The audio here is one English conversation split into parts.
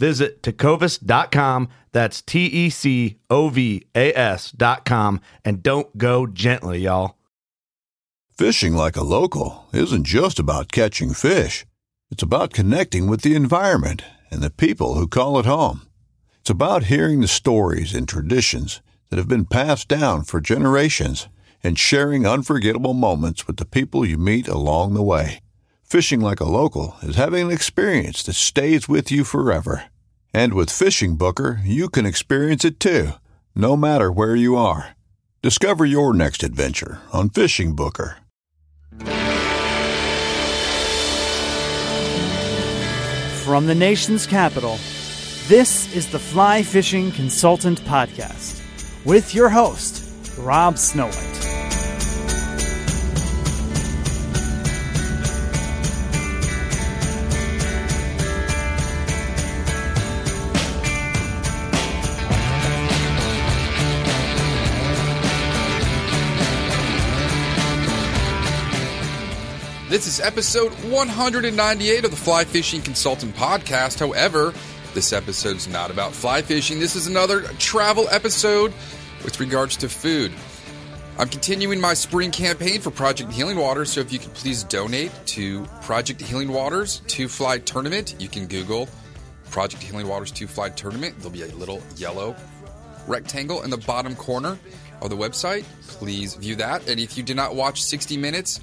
Visit tecovas.com. That's T E C O V A S.com. And don't go gently, y'all. Fishing like a local isn't just about catching fish, it's about connecting with the environment and the people who call it home. It's about hearing the stories and traditions that have been passed down for generations and sharing unforgettable moments with the people you meet along the way. Fishing like a local is having an experience that stays with you forever. And with Fishing Booker, you can experience it too, no matter where you are. Discover your next adventure on Fishing Booker. From the nation's capital, this is the Fly Fishing Consultant Podcast with your host, Rob Snowhite. This is episode 198 of the Fly Fishing Consultant Podcast. However, this episode is not about fly fishing. This is another travel episode with regards to food. I'm continuing my spring campaign for Project Healing Waters, so if you could please donate to Project Healing Waters 2 Fly Tournament, you can Google Project Healing Waters 2 Fly Tournament. There'll be a little yellow rectangle in the bottom corner of the website. Please view that. And if you did not watch 60 Minutes,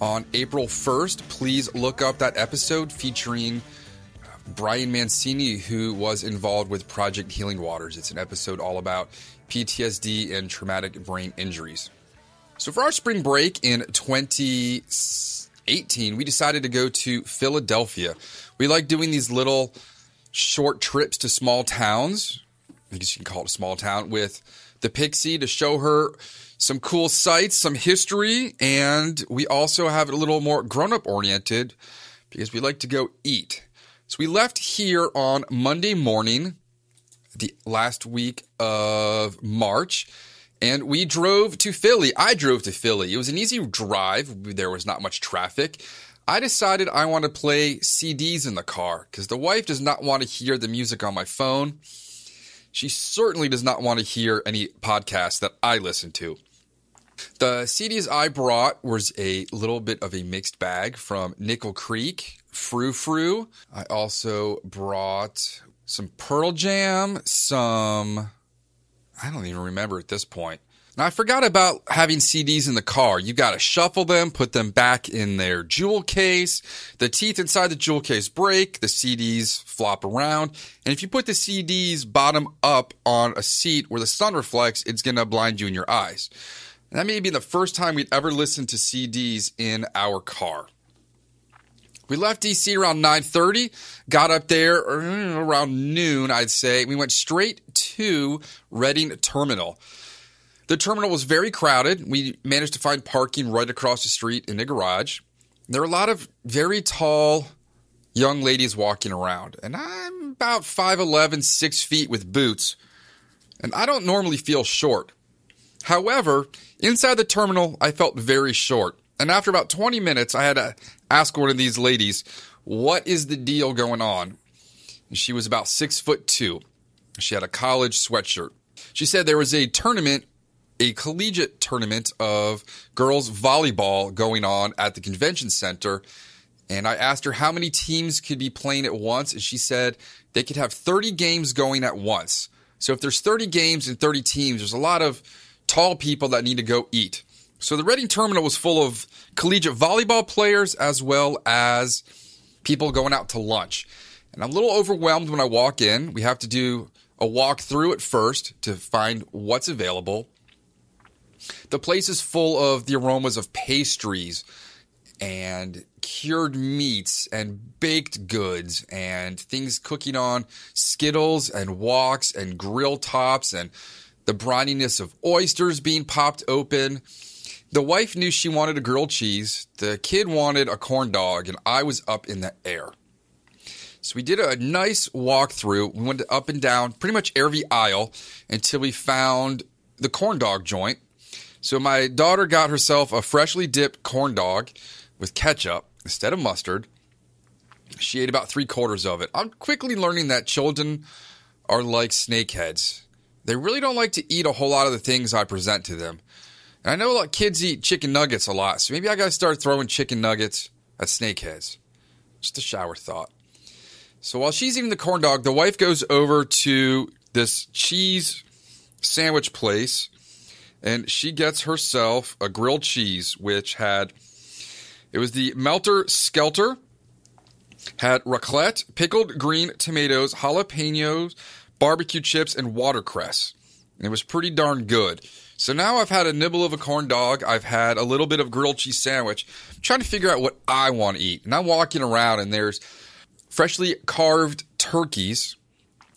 on April 1st, please look up that episode featuring uh, Brian Mancini, who was involved with Project Healing Waters. It's an episode all about PTSD and traumatic brain injuries. So, for our spring break in 2018, we decided to go to Philadelphia. We like doing these little short trips to small towns. I guess you can call it a small town with the Pixie to show her some cool sights, some history, and we also have it a little more grown up oriented because we like to go eat. So we left here on Monday morning, the last week of March, and we drove to Philly. I drove to Philly. It was an easy drive, there was not much traffic. I decided I want to play CDs in the car because the wife does not want to hear the music on my phone. She certainly does not want to hear any podcasts that I listen to. The CDs I brought was a little bit of a mixed bag from Nickel Creek, Frou Frou. I also brought some Pearl Jam, some, I don't even remember at this point. Now, I forgot about having CDs in the car. You got to shuffle them, put them back in their jewel case. The teeth inside the jewel case break, the CDs flop around. And if you put the CDs bottom up on a seat where the sun reflects, it's going to blind you in your eyes. And that may be the first time we'd ever listened to CDs in our car. We left DC around 9:30, got up there uh, around noon, I'd say. We went straight to Reading Terminal. The terminal was very crowded. We managed to find parking right across the street in the garage. There were a lot of very tall young ladies walking around. And I'm about 5'11, 6 feet with boots. And I don't normally feel short. However, inside the terminal, I felt very short. And after about 20 minutes, I had to ask one of these ladies, what is the deal going on? And she was about six foot two. She had a college sweatshirt. She said there was a tournament, a collegiate tournament of girls volleyball going on at the convention center. And I asked her how many teams could be playing at once. And she said they could have 30 games going at once. So if there's 30 games and 30 teams, there's a lot of tall people that need to go eat. So the Reading Terminal was full of collegiate volleyball players as well as people going out to lunch. And I'm a little overwhelmed when I walk in. We have to do a walk through at first to find what's available. The place is full of the aromas of pastries and cured meats and baked goods and things cooking on skittles and woks and grill tops and the brininess of oysters being popped open. The wife knew she wanted a grilled cheese. The kid wanted a corn dog, and I was up in the air. So we did a nice walkthrough. We went up and down pretty much every aisle until we found the corn dog joint. So my daughter got herself a freshly dipped corn dog with ketchup instead of mustard. She ate about three quarters of it. I'm quickly learning that children are like snakeheads. They really don't like to eat a whole lot of the things I present to them. And I know a lot of kids eat chicken nuggets a lot, so maybe I gotta start throwing chicken nuggets at snakeheads. Just a shower thought. So while she's eating the corn dog, the wife goes over to this cheese sandwich place and she gets herself a grilled cheese, which had it was the Melter Skelter, had raclette, pickled green tomatoes, jalapenos, barbecue chips, and watercress. It was pretty darn good. So now I've had a nibble of a corn dog. I've had a little bit of grilled cheese sandwich. I'm trying to figure out what I want to eat. And I'm walking around and there's freshly carved turkeys.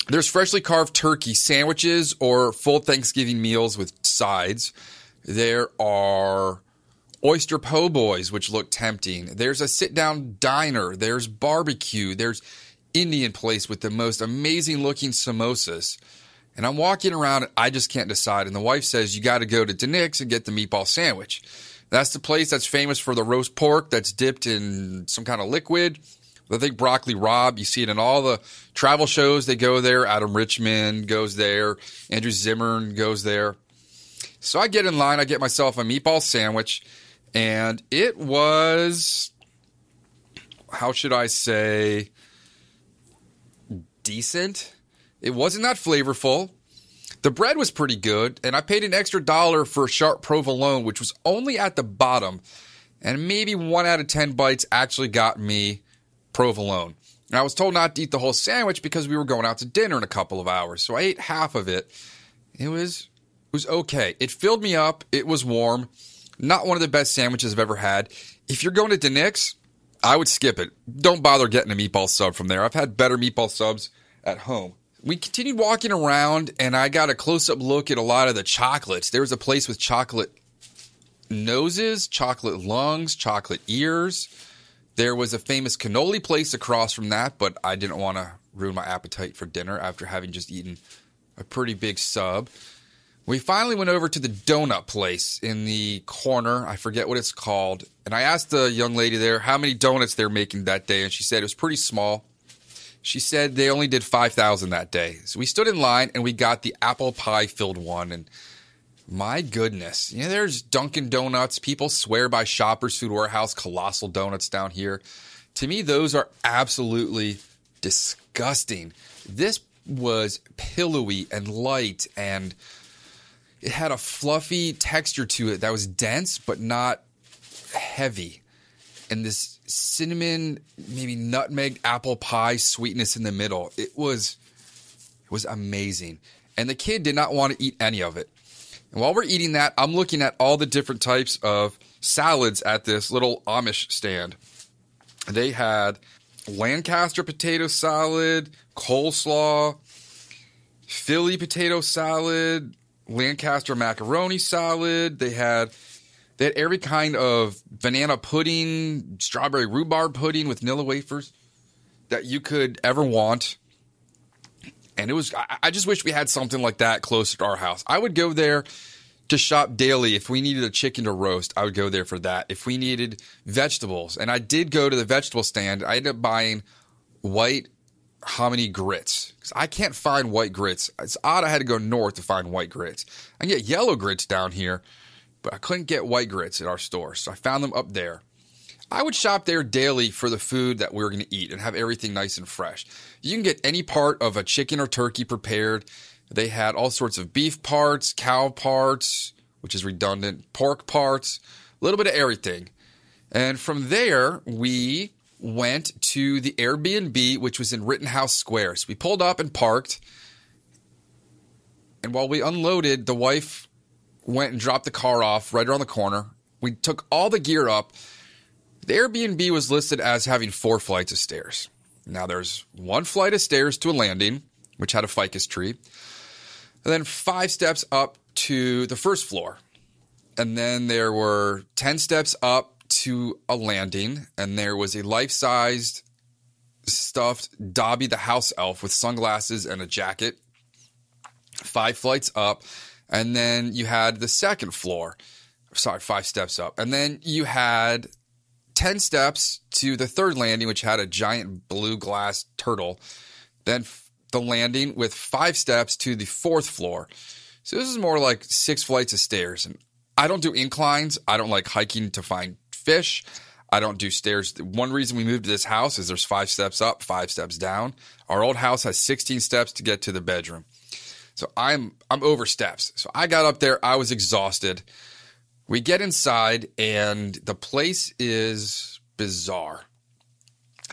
There's freshly carved turkey sandwiches or full Thanksgiving meals with sides. There are oyster po' boys, which look tempting. There's a sit down diner. There's barbecue. There's Indian place with the most amazing looking samosas. And I'm walking around I just can't decide. And the wife says, You got to go to DiNic's and get the meatball sandwich. That's the place that's famous for the roast pork that's dipped in some kind of liquid. I think Broccoli rabe, you see it in all the travel shows. They go there. Adam Richman goes there. Andrew Zimmern goes there. So I get in line. I get myself a meatball sandwich. And it was, how should I say, decent. It wasn't that flavorful. The bread was pretty good, and I paid an extra dollar for sharp provolone, which was only at the bottom. And maybe one out of 10 bites actually got me provolone. And I was told not to eat the whole sandwich because we were going out to dinner in a couple of hours. So I ate half of it. It was it was okay. It filled me up. It was warm. Not one of the best sandwiches I've ever had. If you're going to DiNic's, I would skip it. Don't bother getting a meatball sub from there. I've had better meatball subs at home. We continued walking around and I got a close up look at a lot of the chocolates. There was a place with chocolate noses, chocolate lungs, chocolate ears. There was a famous cannoli place across from that, but I didn't want to ruin my appetite for dinner after having just eaten a pretty big sub. We finally went over to the donut place in the corner. I forget what it's called. And I asked the young lady there how many donuts they're making that day, and she said it was pretty small. She said they only did 5,000 that day. So we stood in line and we got the apple pie filled one. And my goodness, you know, there's Dunkin' Donuts. People swear by Shoppers Food Warehouse, colossal donuts down here. To me, those are absolutely disgusting. This was pillowy and light and it had a fluffy texture to it that was dense but not heavy. And this cinnamon, maybe nutmeg apple pie sweetness in the middle. It was it was amazing. And the kid did not want to eat any of it. And while we're eating that, I'm looking at all the different types of salads at this little Amish stand. They had Lancaster potato salad, coleslaw, Philly potato salad, Lancaster macaroni salad. They had had every kind of banana pudding, strawberry rhubarb pudding with Nilla wafers. that you could ever want. And it was, I, I just wish we had something like that closer to our house. I would go there to shop daily. If we needed a chicken to roast, I would go there for that. If we needed vegetables, and I did go to the vegetable stand, I ended up buying white hominy grits because I can't find white grits. It's odd I had to go north to find white grits. I get yellow grits down here, but I couldn't get white grits at our store. So I found them up there. I would shop there daily for the food that we were going to eat and have everything nice and fresh. You can get any part of a chicken or turkey prepared. They had all sorts of beef parts, cow parts, which is redundant, pork parts, a little bit of everything. And from there, we went to the Airbnb, which was in Rittenhouse Square. So we pulled up and parked. And while we unloaded, the wife went and dropped the car off right around the corner. We took all the gear up. The Airbnb was listed as having four flights of stairs. Now there's one flight of stairs to a landing, which had a ficus tree, and then five steps up to the first floor. And then there were 10 steps up to a landing, and there was a life sized stuffed Dobby the house elf with sunglasses and a jacket. Five flights up, and then you had the second floor. Sorry, five steps up. And then you had 10 steps to the third landing, which had a giant blue glass turtle. Then the landing with five steps to the fourth floor. So this is more like six flights of stairs. And I don't do inclines. I don't like hiking to find fish. I don't do stairs. One reason we moved to this house is there's five steps up, five steps down. Our old house has 16 steps to get to the bedroom. So I'm I'm over steps. So I got up there, I was exhausted. We get inside and the place is bizarre.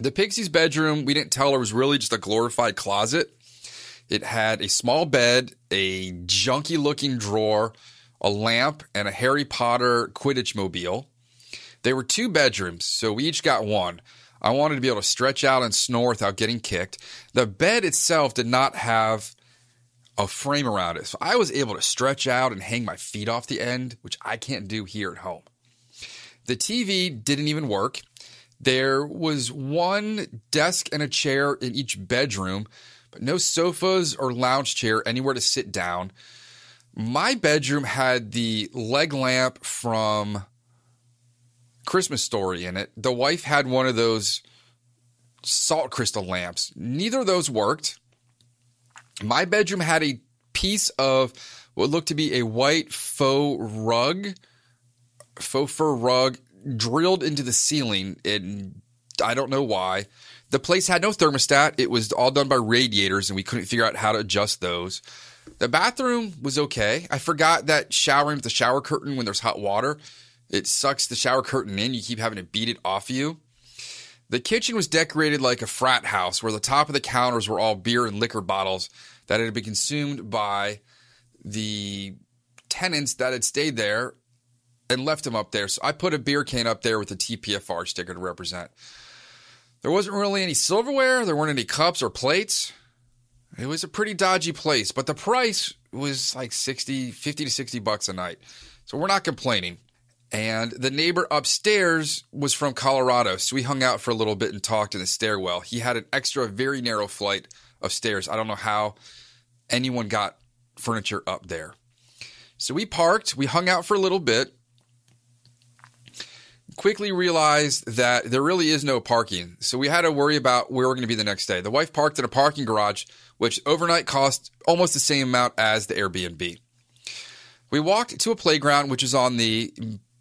The Pixie's bedroom, we didn't tell her was really just a glorified closet. It had a small bed, a junky looking drawer, a lamp, and a Harry Potter Quidditch mobile. There were two bedrooms, so we each got one. I wanted to be able to stretch out and snore without getting kicked. The bed itself did not have a frame around it, so I was able to stretch out and hang my feet off the end, which I can't do here at home. The TV didn't even work. There was one desk and a chair in each bedroom, but no sofas or lounge chair anywhere to sit down. My bedroom had the leg lamp from Christmas Story in it. The wife had one of those salt crystal lamps. Neither of those worked. My bedroom had a piece of what looked to be a white faux rug, faux fur rug drilled into the ceiling. And I don't know why. The place had no thermostat. It was all done by radiators, and we couldn't figure out how to adjust those. The bathroom was okay. I forgot that showering with the shower curtain when there's hot water it sucks the shower curtain in. You keep having to beat it off you. The kitchen was decorated like a frat house where the top of the counters were all beer and liquor bottles that had been consumed by the tenants that had stayed there and left them up there. So I put a beer can up there with a TPFR sticker to represent. There wasn't really any silverware, there weren't any cups or plates. It was a pretty dodgy place, but the price was like 60, 50 to 60 bucks a night. So we're not complaining. And the neighbor upstairs was from Colorado. So we hung out for a little bit and talked in the stairwell. He had an extra, very narrow flight of stairs. I don't know how anyone got furniture up there. So we parked, we hung out for a little bit. Quickly realized that there really is no parking. So we had to worry about where we're going to be the next day. The wife parked in a parking garage, which overnight cost almost the same amount as the Airbnb. We walked to a playground, which is on the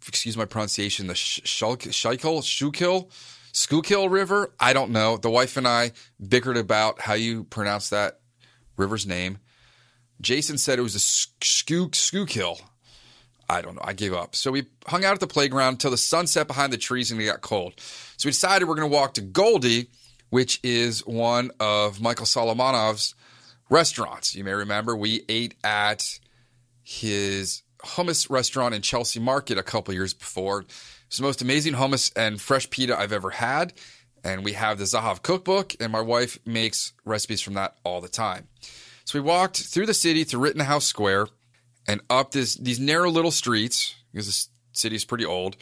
excuse my pronunciation, the Schuylkill, Schuylkill, Schuylkill River. I don't know. The wife and I bickered about how you pronounce that river's name. Jason said it was a Schuylkill. I don't know. I gave up. So we hung out at the playground until the sun set behind the trees and it got cold. So we decided we're going to walk to Goldie, which is one of Michael Solomonov's restaurants. You may remember we ate at his hummus restaurant in Chelsea Market a couple years before. It's the most amazing hummus and fresh pita I've ever had. And we have the Zahav cookbook, and my wife makes recipes from that all the time. So we walked through the city to Rittenhouse Square and up this these narrow little streets because the city is pretty old.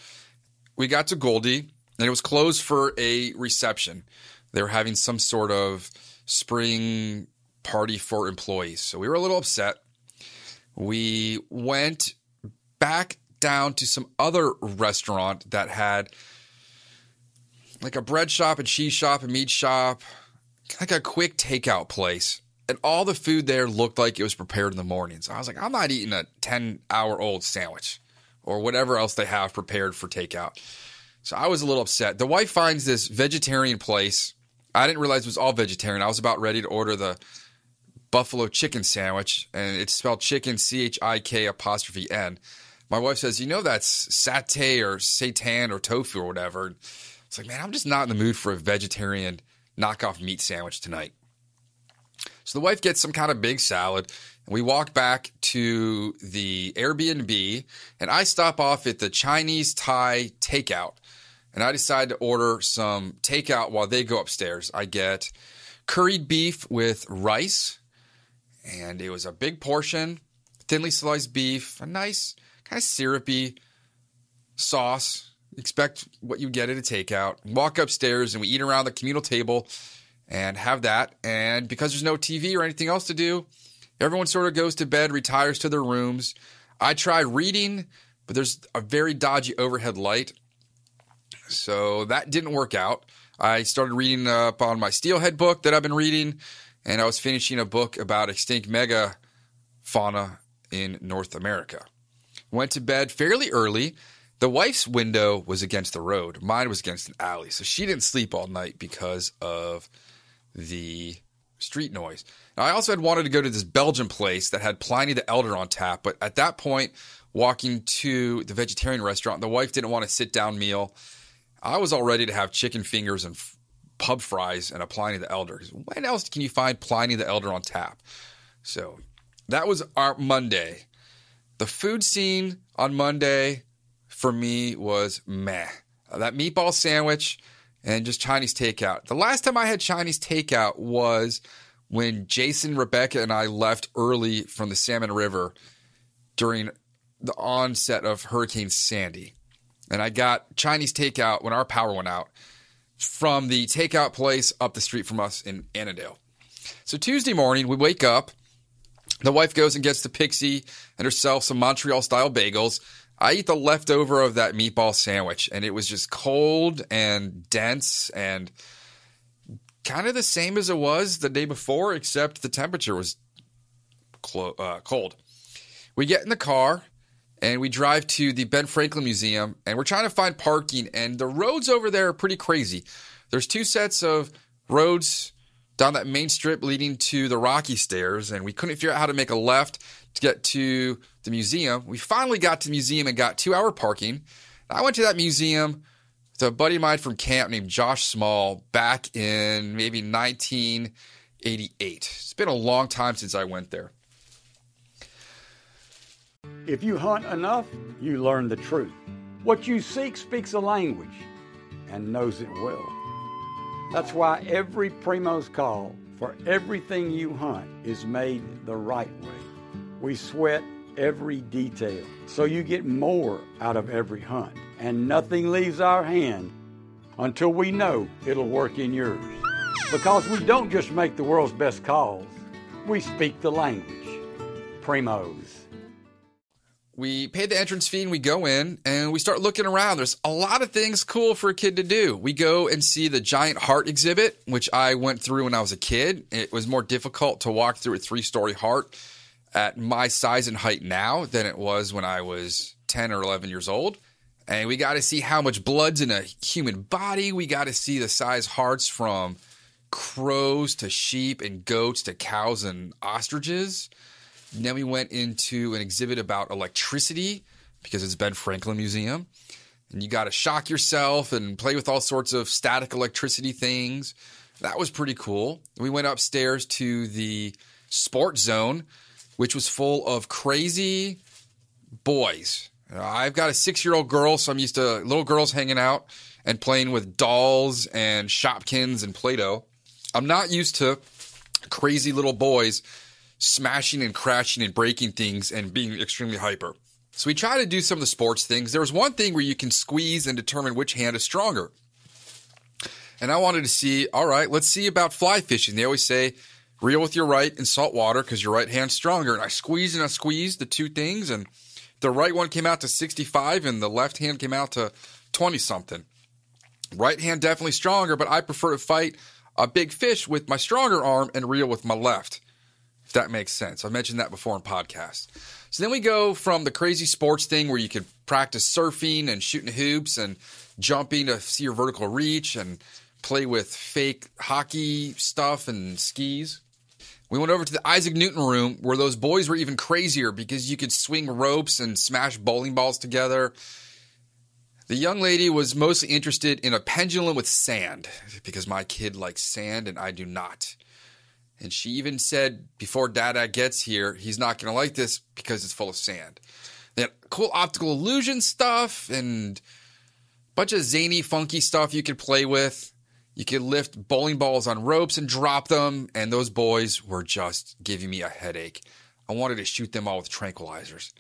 We got to Goldie, and it was closed for a reception. They were having some sort of spring party for employees. So we were a little upset. We went back down to some other restaurant that had like a bread shop, and cheese shop, and meat shop, like a quick takeout place. And all the food there looked like it was prepared in the morning. So I was like, I'm not eating a 10 hour old sandwich or whatever else they have prepared for takeout. So I was a little upset. The wife finds this vegetarian place. I didn't realize it was all vegetarian. I was about ready to order the buffalo chicken sandwich, and it's spelled chicken, C H I K apostrophe N. My wife says, You know, that's satay or seitan or tofu or whatever. It's like, man, I'm just not in the mood for a vegetarian knockoff meat sandwich tonight. So the wife gets some kind of big salad, and we walk back to the Airbnb, and I stop off at the Chinese Thai takeout, and I decide to order some takeout while they go upstairs. I get curried beef with rice, and it was a big portion, thinly sliced beef, a nice kind of syrupy sauce. Expect what you get at a takeout. Walk upstairs and we eat around the communal table and have that. And because there's no TV or anything else to do, everyone sort of goes to bed, retires to their rooms. I try reading, but there's a very dodgy overhead light. So that didn't work out. I started reading up on my Steelhead book that I've been reading, and I was finishing a book about extinct mega fauna in North America. Went to bed fairly early. The wife's window was against the road. Mine was against an alley. So she didn't sleep all night because of the street noise. Now, I also had wanted to go to this Belgian place that had Pliny the Elder on tap, but at that point, walking to the vegetarian restaurant, the wife didn't want a sit down meal. I was all ready to have chicken fingers and pub fries and a Pliny the Elder. When else can you find Pliny the Elder on tap? So that was our Monday. The food scene on Monday for me was meh. Uh, that meatball sandwich and just Chinese takeout. The last time I had Chinese takeout was when Jason, Rebecca, and I left early from the Salmon River during the onset of Hurricane Sandy. And I got Chinese takeout when our power went out from the takeout place up the street from us in Annandale. So Tuesday morning, we wake up. The wife goes and gets the Pixie and herself some Montreal style bagels. I eat the leftover of that meatball sandwich, and it was just cold and dense and kind of the same as it was the day before, except the temperature was clo- uh, cold. We get in the car and we drive to the Ben Franklin Museum, and we're trying to find parking, and the roads over there are pretty crazy. There's two sets of roads down that main strip leading to the Rocky Stairs, and we couldn't figure out how to make a left to get to the museum. We finally got to the museum and got two hour parking. I went to that museum with a buddy of mine from camp named Josh Small back in maybe 1988. It's been a long time since I went there. If you hunt enough, you learn the truth. What you seek speaks a language and knows it well. That's why every Primo's call for everything you hunt is made the right way. We sweat every detail so you get more out of every hunt, and nothing leaves our hand until we know it'll work in yours. Because we don't just make the world's best calls, we speak the language. Primos. We pay the entrance fee and we go in and we start looking around. There's a lot of things cool for a kid to do. We go and see the giant heart exhibit, which I went through when I was a kid. It was more difficult to walk through a three story heart at my size and height now than it was when I was 10 or 11 years old. And we got to see how much blood's in a human body. We got to see the size hearts from crows to sheep and goats to cows and ostriches. Then we went into an exhibit about electricity because it's Ben Franklin Museum. And you got to shock yourself and play with all sorts of static electricity things. That was pretty cool. We went upstairs to the sports zone, which was full of crazy boys. I've got a six year old girl, so I'm used to little girls hanging out and playing with dolls and Shopkins and Play Doh. I'm not used to crazy little boys smashing and crashing and breaking things and being extremely hyper. So we try to do some of the sports things. There was one thing where you can squeeze and determine which hand is stronger. And I wanted to see, all right, let's see about fly fishing. They always say reel with your right in salt water because your right hand's stronger. And I squeezed and I squeezed the two things, and the right one came out to 65 and the left hand came out to 20 something. Right hand definitely stronger, but I prefer to fight a big fish with my stronger arm and reel with my left, if that makes sense. I've mentioned that before in podcasts. So then we go from the crazy sports thing where you could practice surfing and shooting hoops and jumping to see your vertical reach and play with fake hockey stuff and skis. We went over to the Isaac Newton room where those boys were even crazier because you could swing ropes and smash bowling balls together. The young lady was mostly interested in a pendulum with sand because my kid likes sand and I do not. And she even said before Dada gets here, he's not going to like this because it's full of sand. Had cool optical illusion stuff and a bunch of zany, funky stuff you could play with. You could lift bowling balls on ropes and drop them, and those boys were just giving me a headache. I wanted to shoot them all with tranquilizers.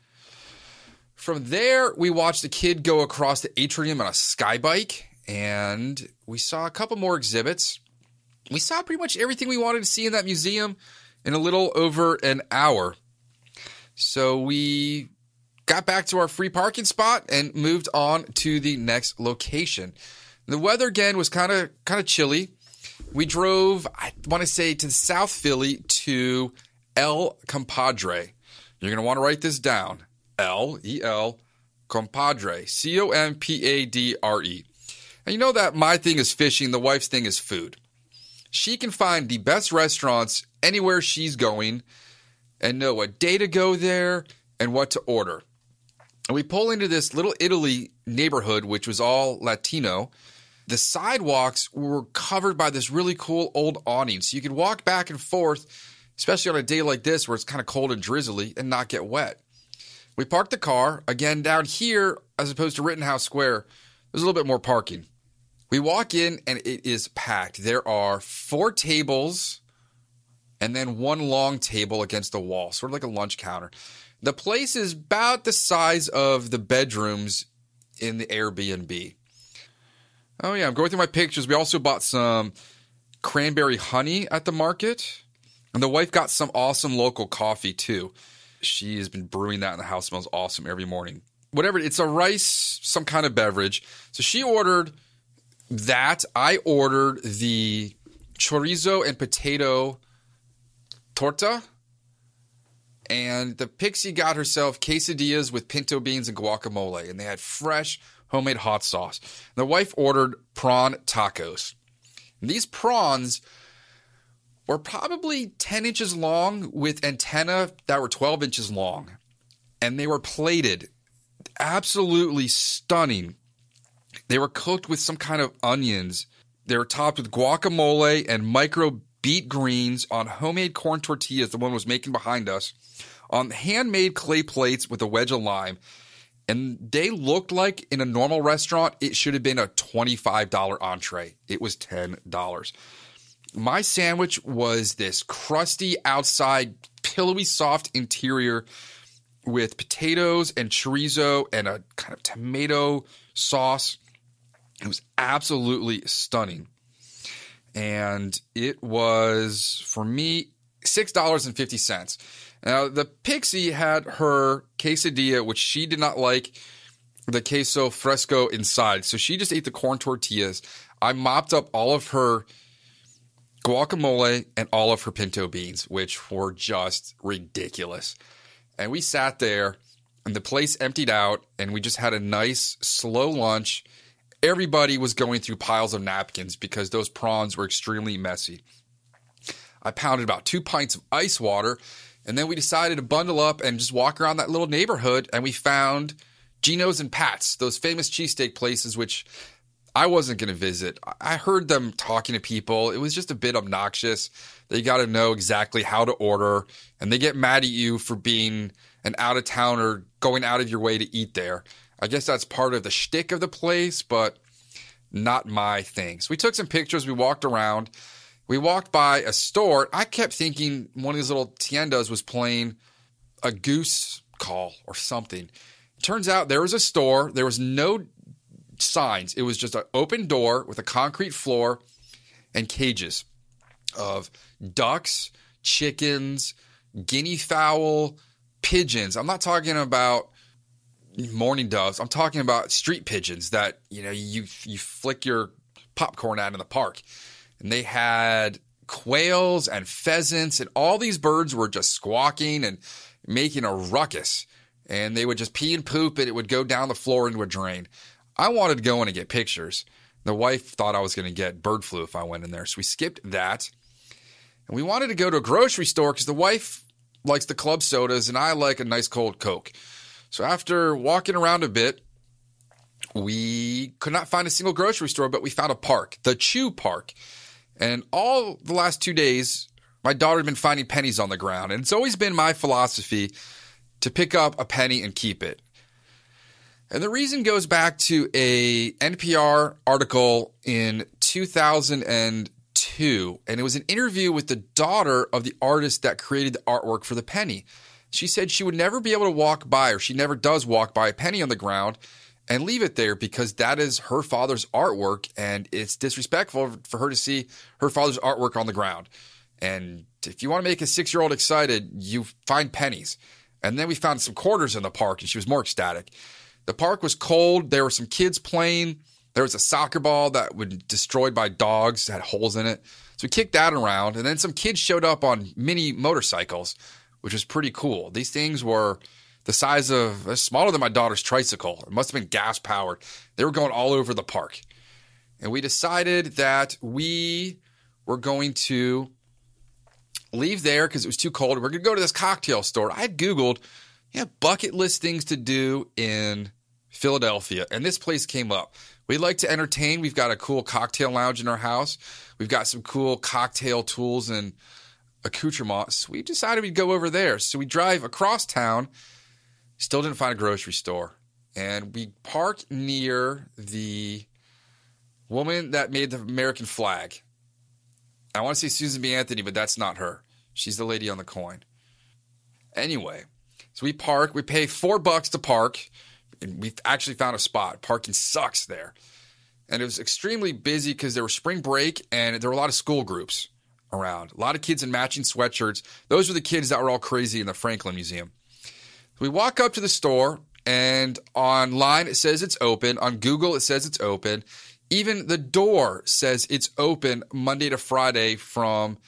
From there, we watched a kid go across the atrium on a sky bike, and we saw a couple more exhibits. We saw pretty much everything we wanted to see in that museum in a little over an hour. So we got back to our free parking spot and moved on to the next location. The weather again was kind of kind of chilly. We drove, I want to say, to South Philly to El Compadre. You're going to want to write this down. L E L Compadre. C O M P A D R E. And you know that my thing is fishing, the wife's thing is food. She can find the best restaurants anywhere she's going and know what day to go there and what to order. And we pull into this little Italy neighborhood, which was all Latino. The sidewalks were covered by this really cool old awning. So you could walk back and forth, especially on a day like this where it's kind of cold and drizzly, and not get wet. We parked the car. Again, down here, as opposed to Rittenhouse Square, there's a little bit more parking. We walk in and it is packed. There are four tables and then one long table against the wall, sort of like a lunch counter. The place is about the size of the bedrooms in the Airbnb. Oh, yeah, I'm going through my pictures. We also bought some cranberry honey at the market. And the wife got some awesome local coffee too. She has been brewing that in the house, smells awesome every morning. Whatever, it's a rice, some kind of beverage. So she ordered that. I ordered the chorizo and potato torta. And the Pixie got herself quesadillas with pinto beans and guacamole, and they had fresh homemade hot sauce. The wife ordered prawn tacos. And these prawns were probably 10 inches long with antenna that were 12 inches long. And they were plated absolutely stunning. They were cooked with some kind of onions. They were topped with guacamole and micro beet greens on homemade corn tortillas, the one was making behind us, on handmade clay plates with a wedge of lime. And they looked like in a normal restaurant, it should have been a $25 entree. It was $10. My sandwich was this crusty outside, pillowy soft interior with potatoes and chorizo and a kind of tomato sauce. It was absolutely stunning. And it was, for me, $6.50. Now, the Pixie had her quesadilla, which she did not like the queso fresco inside. So she just ate the corn tortillas. I mopped up all of her guacamole and all of her pinto beans, which were just ridiculous. And we sat there, and the place emptied out, and we just had a nice, slow lunch. Everybody was going through piles of napkins because those prawns were extremely messy. I pounded about two pints of ice water, and then we decided to bundle up and just walk around that little neighborhood, and we found Geno's and Pat's, those famous cheesesteak places, which I wasn't going to visit. I heard them talking to people. It was just a bit obnoxious. They got to know exactly how to order, and they get mad at you for being an out of towner going out of your way to eat there. I guess that's part of the shtick of the place, but not my thing. So we took some pictures. We walked around. We walked by a store. I kept thinking one of these little tiendas was playing a goose call or something. Turns out there was a store. There was no signs. It was just an open door with a concrete floor and cages of ducks, chickens, guinea fowl, pigeons. I'm not talking about mourning doves. I'm talking about street pigeons that you know you you flick your popcorn out in the park, and they had quails and pheasants, and all these birds were just squawking and making a ruckus, and they would just pee and poop, and it would go down the floor into a drain. I wanted to go in and get pictures. The wife thought I was going to get bird flu if I went in there, so we skipped that. And we wanted to go to a grocery store because the wife likes the club sodas and I like a nice cold Coke. So after walking around a bit, we could not find a single grocery store, but we found a park, the Chew Park. And all the last two days, my daughter had been finding pennies on the ground. And it's always been my philosophy to pick up a penny and keep it. And the reason goes back to a NPR article in 2002, and it was an interview with the daughter of the artist that created the artwork for the penny. She said she would never be able to walk by, or she never does walk by a penny on the ground and leave it there because that is her father's artwork, and it's disrespectful for her to see her father's artwork on the ground. And if you want to make a six year old excited, you find pennies. And then we found some quarters in the park, and she was more ecstatic. The park was cold. There were some kids playing. There was a soccer ball that was destroyed by dogs, had holes in it. So we kicked that around. And then some kids showed up on mini motorcycles, which was pretty cool. These things were the size of smaller than my daughter's tricycle. It must have been gas powered. They were going all over the park. And we decided that we were going to leave there because it was too cold. We're going to go to this cocktail store. I had Googled yeah, bucket list things to do in Philadelphia. And this place came up. We like to entertain. We've got a cool cocktail lounge in our house. We've got some cool cocktail tools and accoutrements. We decided we'd go over there. So we drive across town. Still didn't find a grocery store. And we park near the woman that made the American flag. I want to say Susan B. Anthony, but that's not her. She's the lady on the coin. Anyway, so we park. We pay four bucks to park and we actually found a spot. Parking sucks there. And it was extremely busy because there was spring break and there were a lot of school groups around. A lot of kids in matching sweatshirts. Those were the kids that were all crazy in the Franklin Museum. We walk up to the store and online it says it's open. On Google it says it's open. Even the door says it's open Monday to Friday from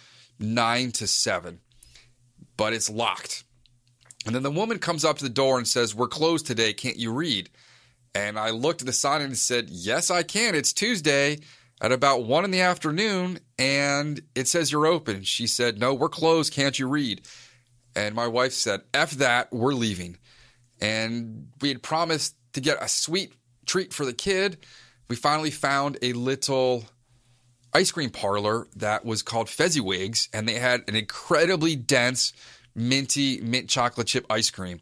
9 to 7, but it's locked. And then the woman comes up to the door and says, We're closed today. Can't you read? And I looked at the sign and said, Yes, I can. It's Tuesday at about one in the afternoon and it says you're open. She said, No, we're closed. Can't you read? And my wife said, F that. We're leaving. And we had promised to get a sweet treat for the kid. We finally found a little ice cream parlor that was called Fezziwigs, and they had an incredibly dense minty mint chocolate chip ice cream.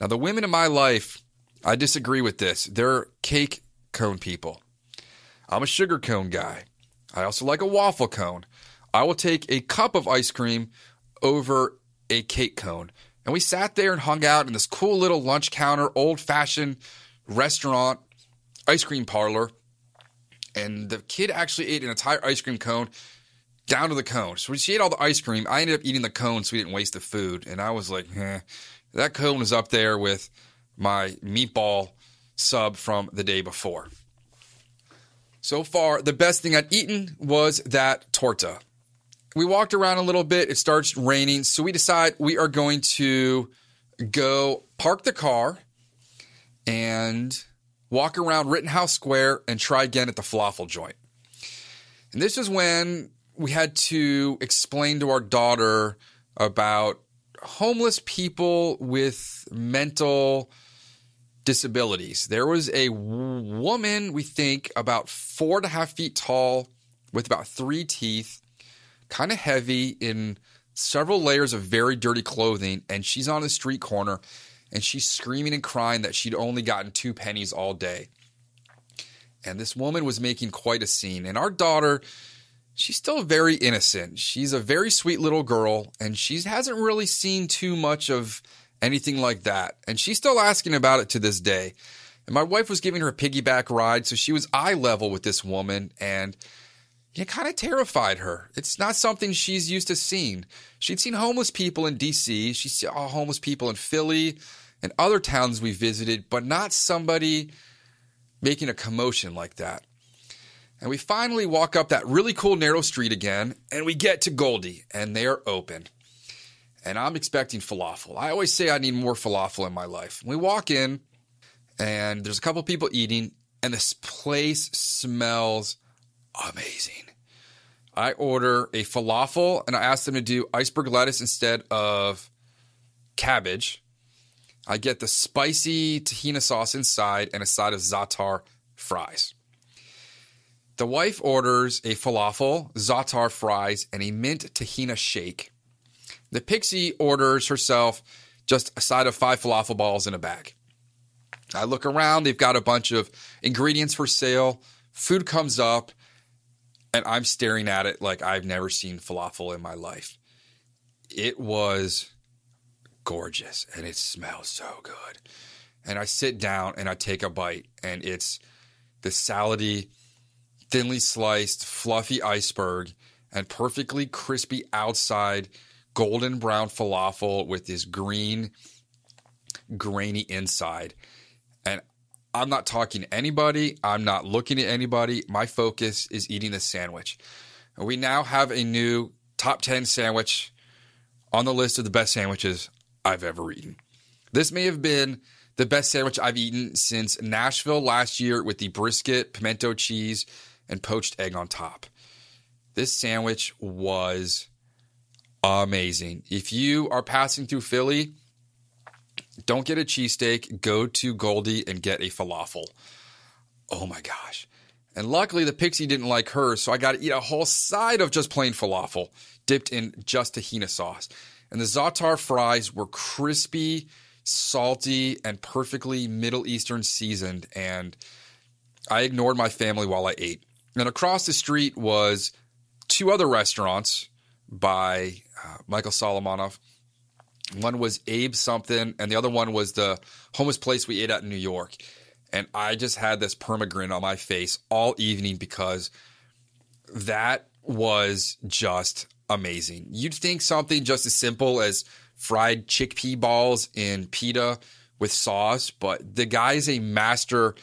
Now, the women in my life, I disagree with this. They're cake cone people. I'm a sugar cone guy. I also like a waffle cone. I will take a cup of ice cream over a cake cone. And we sat there and hung out in this cool little lunch counter, old fashioned restaurant, ice cream parlor. And the kid actually ate an entire ice cream cone down to the cone. So she ate all the ice cream, I ended up eating the cone so we didn't waste the food. And I was like, eh, that cone is up there with my meatball sub from the day before. So far, the best thing I'd eaten was that torta. We walked around a little bit. It starts raining. So we decide we are going to go park the car and walk around Rittenhouse Square and try again at the falafel joint. And this is when we had to explain to our daughter about homeless people with mental disabilities. There was a woman, we think, about four and a half feet tall, with about three teeth, kind of heavy in several layers of very dirty clothing, and she's on the street corner and she's screaming and crying that she'd only gotten two pennies all day. And this woman was making quite a scene. And our daughter, she's still very innocent. She's a very sweet little girl, and she hasn't really seen too much of anything like that. And she's still asking about it to this day. And my wife was giving her a piggyback ride, so she was eye level with this woman, and it kind of terrified her. It's not something she's used to seeing. She'd seen homeless people in DC, she saw homeless people in Philly and other towns we visited, but not somebody making a commotion like that. And we finally walk up that really cool narrow street again, and we get to Goldie, and they're open. And I'm expecting falafel. I always say I need more falafel in my life. We walk in, and there's a couple people eating, and this place smells amazing. I order a falafel, and I ask them to do iceberg lettuce instead of cabbage. I get the spicy tahina sauce inside and a side of za'atar fries. The wife orders a falafel, za'atar fries, and a mint tahina shake. The pixie orders herself just a side of five falafel balls in a bag. I look around, they've got a bunch of ingredients for sale. Food comes up, and I'm staring at it like I've never seen falafel in my life. It was gorgeous and it smells so good. And I sit down and I take a bite, and it's the salady, thinly sliced, fluffy iceberg and perfectly crispy outside, golden brown falafel with this green, grainy inside. And I'm not talking to anybody. I'm not looking at anybody. My focus is eating the sandwich. And we now have a new top 10 sandwich on the list of the best sandwiches I've ever eaten. This may have been the best sandwich I've eaten since Nashville last year with the brisket, pimento cheese, and poached egg on top. This sandwich was amazing. If you are passing through Philly, don't get a cheesesteak, go to Goldie and get a falafel. Oh my gosh. And luckily, the pixie didn't like hers, so I got to eat a whole side of just plain falafel dipped in just tahina sauce. And the za'atar fries were crispy, salty, and perfectly Middle Eastern seasoned. And I ignored my family while I ate. And across the street was two other restaurants by uh, Michael Solomonov. One was Abe something, and the other one was the homeless place we ate at in New York. And I just had this permagrin on my face all evening because that was just amazing. You'd think something just as simple as fried chickpea balls in pita with sauce, but the guy is a master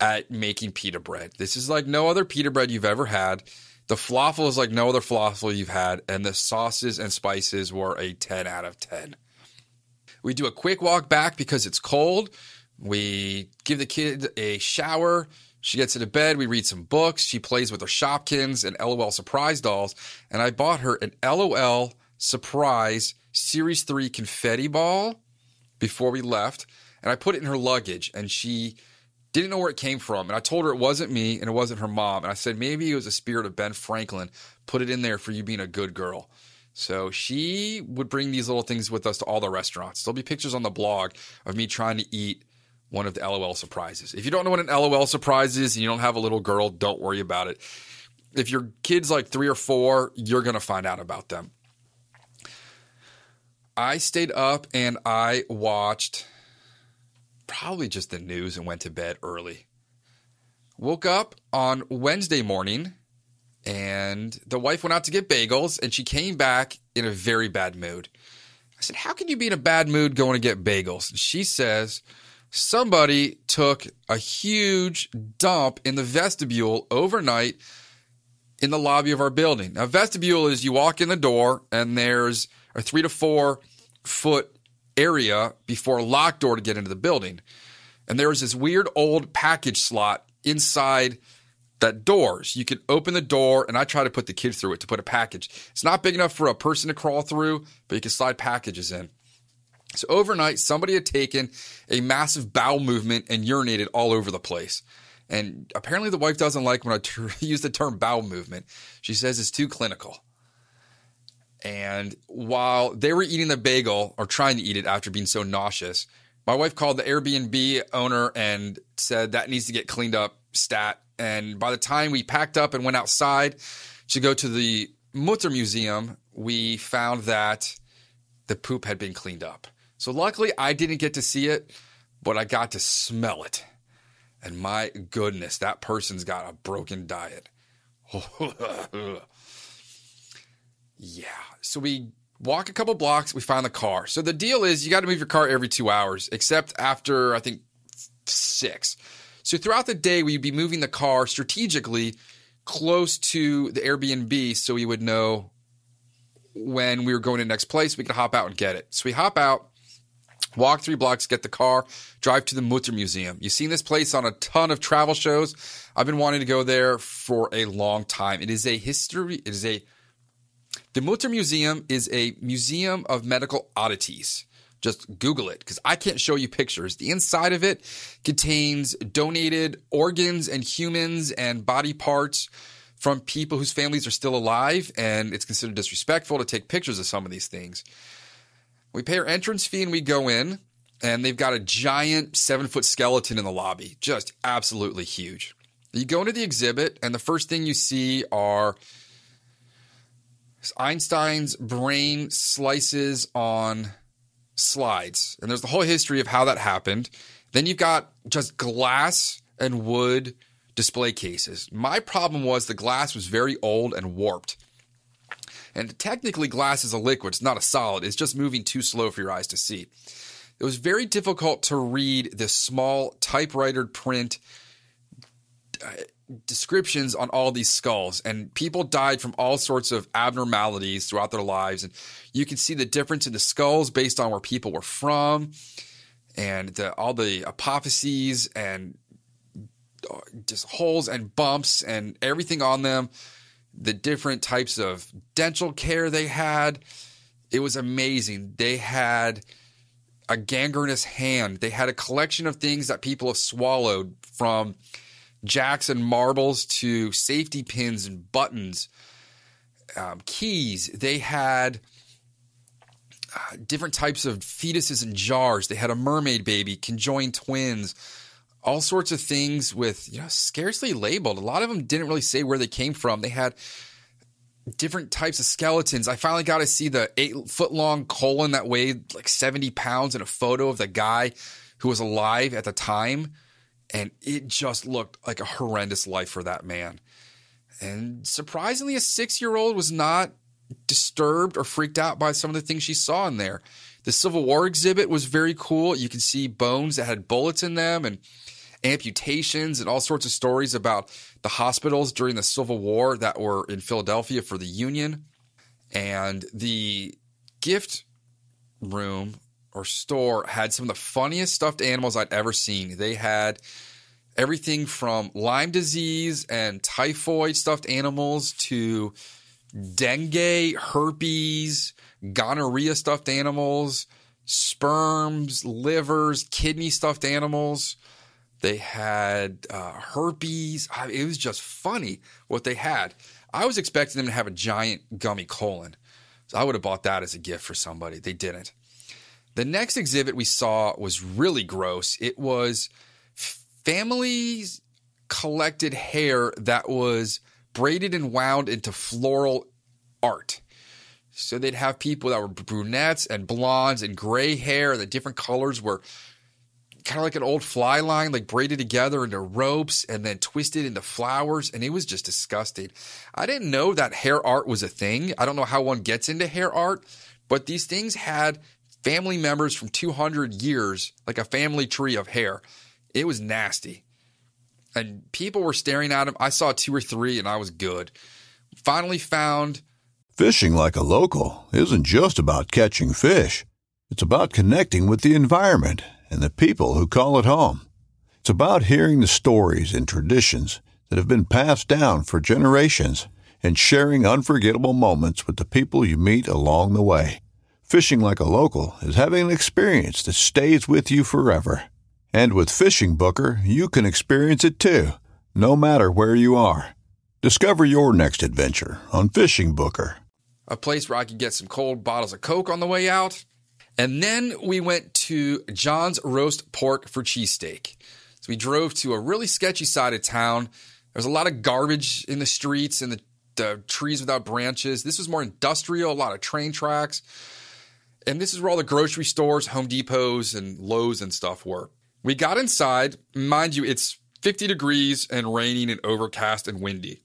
at making pita bread. This is like no other pita bread you've ever had. The falafel is like no other falafel you've had, and the sauces and spices were a 10 out of 10. We do a quick walk back because it's cold. We give the kid a shower. She gets into bed. We read some books. She plays with her Shopkins and LOL surprise dolls. And I bought her an LOL surprise Series 3 confetti ball before we left. And I put it in her luggage. And she didn't know where it came from. And I told her it wasn't me and it wasn't her mom. And I said, maybe it was a spirit of Ben Franklin. Put it in there for you being a good girl. So she would bring these little things with us to all the restaurants. There'll be pictures on the blog of me trying to eat one of the LOL surprises. If you don't know what an LOL surprise is and you don't have a little girl, don't worry about it. If your kid's like three or four, you're going to find out about them. I stayed up and I watched probably just the news and went to bed early. Woke up on Wednesday morning and the wife went out to get bagels and she came back in a very bad mood. I said, How can you be in a bad mood going to get bagels? And she says, Somebody took a huge dump in the vestibule overnight in the lobby of our building. Now, vestibule is you walk in the door and there's a three to four foot area before a locked door to get into the building. And there was this weird old package slot inside that doors. You could open the door, and I try to put the kid through it to put a package. It's not big enough for a person to crawl through, but you can slide packages in. So overnight, somebody had taken a massive bowel movement and urinated all over the place. And apparently, the wife doesn't like when I use the term bowel movement. She says it's too clinical. And while they were eating the bagel or trying to eat it after being so nauseous, my wife called the Airbnb owner and said that needs to get cleaned up stat. And by the time we packed up and went outside to go to the Mutter Museum, we found that the poop had been cleaned up. So luckily, I didn't get to see it, but I got to smell it. And my goodness, that person's got a broken diet. yeah. So we walk a couple blocks, we find the car. So the deal is you got to move your car every two hours, except after, I think, six. So throughout the day, we'd be moving the car strategically close to the Airbnb so we would know when we were going to the next place, we could hop out and get it. So we hop out, walk three blocks, get the car, drive to the Mutter Museum. You've seen this place on a ton of travel shows. I've been wanting to go there for a long time. It is a history, it is a the Mutter Museum is a museum of medical oddities. Just Google it because I can't show you pictures. The inside of it contains donated organs and humans and body parts from people whose families are still alive, and it's considered disrespectful to take pictures of some of these things. We pay our entrance fee and we go in, and they've got a giant seven foot skeleton in the lobby, just absolutely huge. You go into the exhibit, and the first thing you see are Einstein's brain slices on slides. And there's the whole history of how that happened. Then you've got just glass and wood display cases. My problem was the glass was very old and warped. And technically, glass is a liquid, it's not a solid, it's just moving too slow for your eyes to see. It was very difficult to read this small typewriter print uh, descriptions on all these skulls and people died from all sorts of abnormalities throughout their lives and you can see the difference in the skulls based on where people were from and the, all the apophyses and uh, just holes and bumps and everything on them the different types of dental care they had. It was amazing. They had a gangrenous hand. They had a collection of things that people have swallowed from Jackson marbles to safety pins and buttons, um, keys. They had uh, different types of fetuses and jars. They had a mermaid baby, conjoined twins, all sorts of things with you know scarcely labeled. A lot of them didn't really say where they came from. They had different types of skeletons. I finally got to see the eight foot long colon that weighed like 70 pounds in a photo of the guy who was alive at the time and it just looked like a horrendous life for that man. And surprisingly, a six year old was not disturbed or freaked out by some of the things she saw in there. The Civil War exhibit was very cool. You can see bones that had bullets in them and amputations and all sorts of stories about the hospitals during the Civil War that were in Philadelphia for the Union. And the gift room or store had some of the funniest stuffed animals I'd ever seen. They had everything from Lyme disease and typhoid stuffed animals to dengue, herpes, gonorrhea stuffed animals, sperms, livers, kidney stuffed animals. They had uh, herpes. It was just funny what they had. I was expecting them to have a giant gummy colon. So I would have bought that as a gift for somebody. They didn't. The next exhibit we saw was really gross. It was families collected hair that was braided and wound into floral art. So they'd have people that were brunettes and blondes and gray hair. The different colors were kind of like an old fly line, like braided together into ropes and then twisted into flowers. And it was just disgusting. I didn't know that hair art was a thing. I don't know how one gets into hair art, but these things had family members from 200 years, like a family tree of hair. It was nasty. And people were staring at him. I saw two or three and I was good. Finally found. Fishing like a local isn't just about catching fish, it's about connecting with the environment and the people who call it home. It's about hearing the stories and traditions that have been passed down for generations and sharing unforgettable moments with the people you meet along the way. Fishing like a local is having an experience that stays with you forever. And with Fishing Booker, you can experience it too, no matter where you are. Discover your next adventure on Fishing Booker. A place where I could get some cold bottles of Coke on the way out. And then we went to John's Roast Pork for Cheesesteak. So we drove to a really sketchy side of town. There was a lot of garbage in the streets and the, the trees without branches. This was more industrial, a lot of train tracks. And this is where all the grocery stores, Home Depots, and Lowe's and stuff were. We got inside. Mind you, it's 50 degrees and raining and overcast and windy.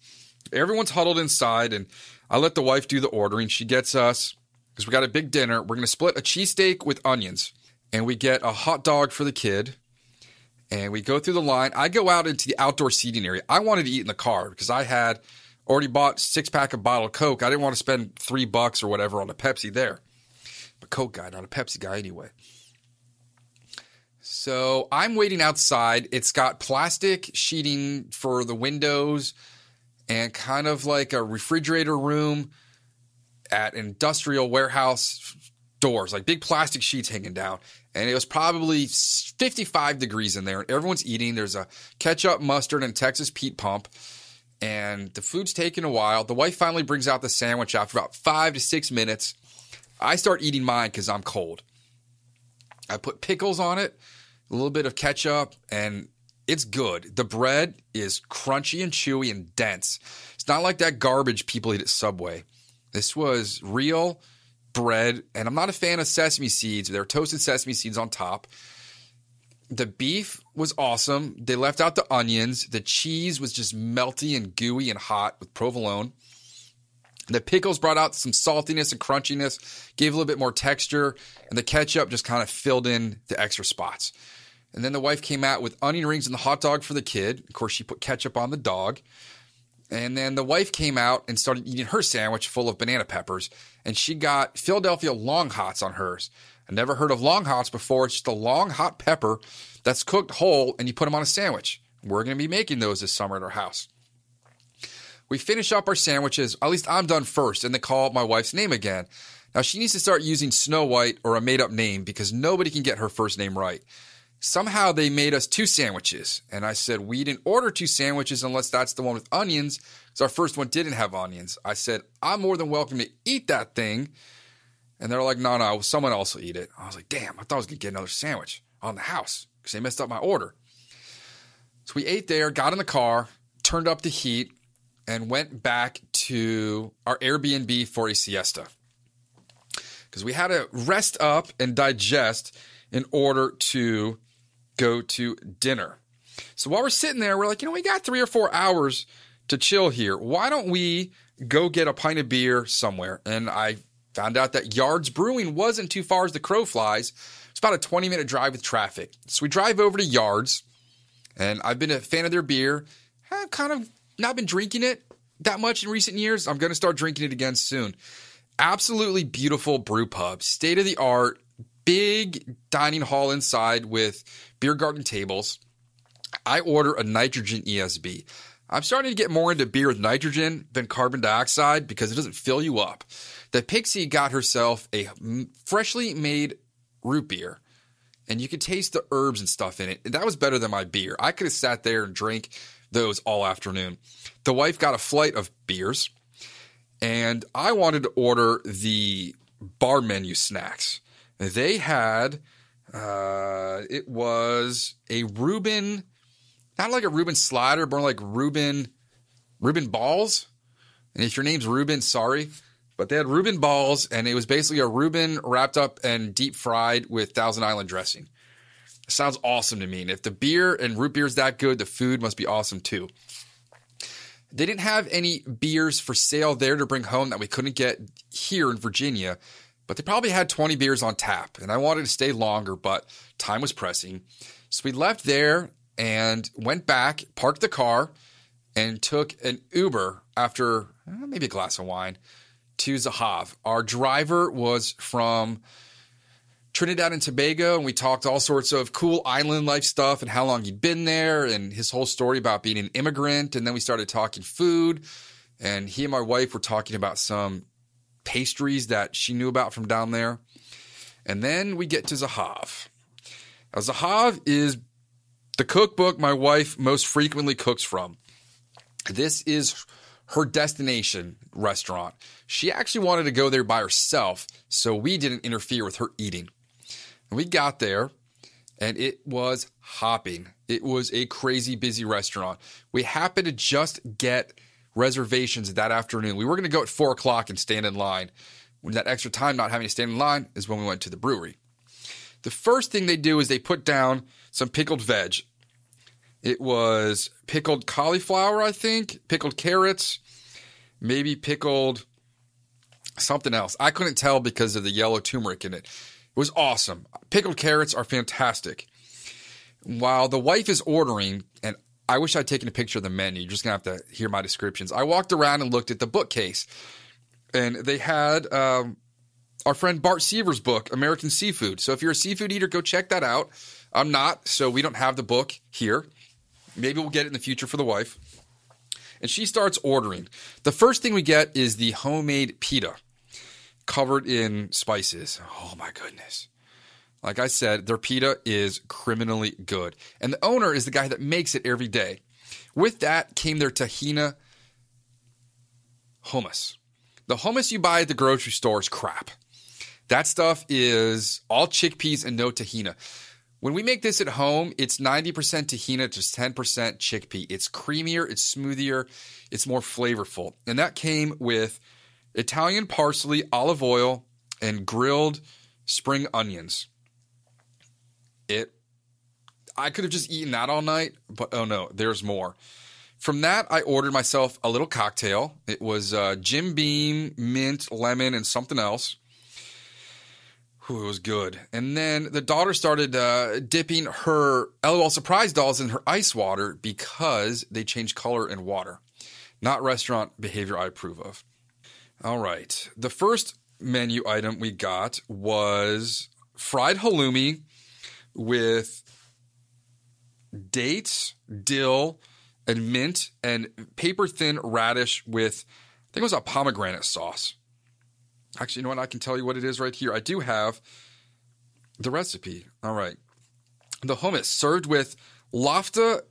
Everyone's huddled inside, and I let the wife do the ordering. She gets us, because we got a big dinner. We're going to split a cheesesteak with onions, and we get a hot dog for the kid. And we go through the line. I go out into the outdoor seating area. I wanted to eat in the car because I had already bought six pack of bottled Coke. I didn't want to spend three bucks or whatever on a Pepsi there. But Coke guy, not a Pepsi guy anyway. So I'm waiting outside. It's got plastic sheeting for the windows and kind of like a refrigerator room at industrial warehouse doors, like big plastic sheets hanging down. And it was probably 55 degrees in there. Everyone's eating. There's a ketchup, mustard, and Texas Pete pump. And the food's taking a while. The wife finally brings out the sandwich after about five to six minutes. I start eating mine because I'm cold. I put pickles on it, a little bit of ketchup, and it's good. The bread is crunchy and chewy and dense. It's not like that garbage people eat at Subway. This was real bread, and I'm not a fan of sesame seeds. There are toasted sesame seeds on top. The beef was awesome. They left out the onions. The cheese was just melty and gooey and hot with provolone. The pickles brought out some saltiness and crunchiness, gave a little bit more texture, and the ketchup just kind of filled in the extra spots. And then the wife came out with onion rings and the hot dog for the kid. Of course, she put ketchup on the dog. And then the wife came out and started eating her sandwich full of banana peppers, and she got Philadelphia long hots on hers. I never heard of long hots before. It's just a long hot pepper that's cooked whole, and you put them on a sandwich. We're going to be making those this summer at our house. We finish up our sandwiches. At least I'm done first, and they call my wife's name again. Now she needs to start using Snow White or a made up name because nobody can get her first name right somehow they made us two sandwiches. And I said, we didn't order two sandwiches unless that's the one with onions, because our first one didn't have onions. I said, I'm more than welcome to eat that thing. And they're like, no, no, someone else will eat it. I was like, damn, I thought I was going to get another sandwich on the house because they messed up my order. So we ate there, got in the car, turned up the heat, and went back to our Airbnb for a siesta. Because we had to rest up and digest in order to go to dinner. So while we're sitting there, we're like, you know, we got three or four hours to chill here. Why don't we go get a pint of beer somewhere? And I found out that Yards Brewing wasn't too far as the crow flies. It's about a 20 minute drive with traffic. So we drive over to Yards, and I've been a fan of their beer. Kind of not been drinking it that much in recent years. I'm going to start drinking it again soon. Absolutely beautiful brew pub, state of the art, big dining hall inside with beer garden tables. I order a nitrogen ESB. I'm starting to get more into beer with nitrogen than carbon dioxide because it doesn't fill you up. The Pixie got herself a freshly made root beer, and you could taste the herbs and stuff in it. That was better than my beer. I could have sat there and drank those all afternoon. The wife got a flight of beers, and I wanted to order the bar menu snacks. They had uh, it was a Reuben, not like a Reuben slider, but more like Reuben Reuben balls. And if your name's Reuben, sorry, but they had Reuben balls, and it was basically a Reuben wrapped up and deep fried with Thousand Island dressing. Sounds awesome to me. And if the beer and root beer is that good, the food must be awesome too. They didn't have any beers for sale there to bring home that we couldn't get here in Virginia but they probably had 20 beers on tap. And I wanted to stay longer, but time was pressing. So we left there and went back, parked the car, and took an Uber after eh, maybe a glass of wine to Zahav. Our driver was from Trinidad and Tobago, and we talked all sorts of cool island life stuff and how long he'd been there and his whole story about being an immigrant. And then we started talking food, and he and my wife were talking about some pastries that she knew about from down there. And then we get to Zahav. Now, Zahav is the cookbook my wife most frequently cooks from. This is her destination restaurant. She actually wanted to go there by herself, so we didn't interfere with her eating. We got there, and it was hopping. It was a crazy busy restaurant. We happened to just get reservations that afternoon. We were going to go at four o'clock and stand in line. When that extra time not having to stand in line is when we went to the brewery. The first thing they do is they put down some pickled veg. It was pickled cauliflower, I think, pickled carrots, maybe pickled something else. I couldn't tell because of the yellow turmeric in it. It was awesome. Pickled carrots are fantastic. While the wife is ordering, and I wish I'd taken a picture of the menu. You're just gonna have to hear my descriptions. I walked around and looked at the bookcase, and they had um, our friend Bart Seaver's book, American Seafood. So if you're a seafood eater, go check that out. I'm not, so we don't have the book here. Maybe we'll get it in the future for the wife. And she starts ordering. The first thing we get is the homemade pita covered in spices. Oh my goodness. Like I said, their pita is criminally good. And the owner is the guy that makes it every day. With that came their tahina hummus. The hummus you buy at the grocery store is crap. That stuff is all chickpeas and no tahina. When we make this at home, it's 90% tahina, just 10% chickpea. It's creamier, it's smoothier, it's more flavorful. And that came with Italian parsley, olive oil, and grilled spring onions. It I could have just eaten that all night, but oh no, there's more. From that, I ordered myself a little cocktail. It was uh, Jim Beam, mint, lemon, and something else. Ooh, it was good. And then the daughter started uh, dipping her LOL surprise dolls in her ice water because they change color in water. Not restaurant behavior I approve of. All right. The first menu item we got was fried halloumi with dates, dill, and mint, and paper thin radish with, I think it was a pomegranate sauce. Actually, you know what? I can tell you what it is right here. I do have the recipe. All right. The hummus served with lafta,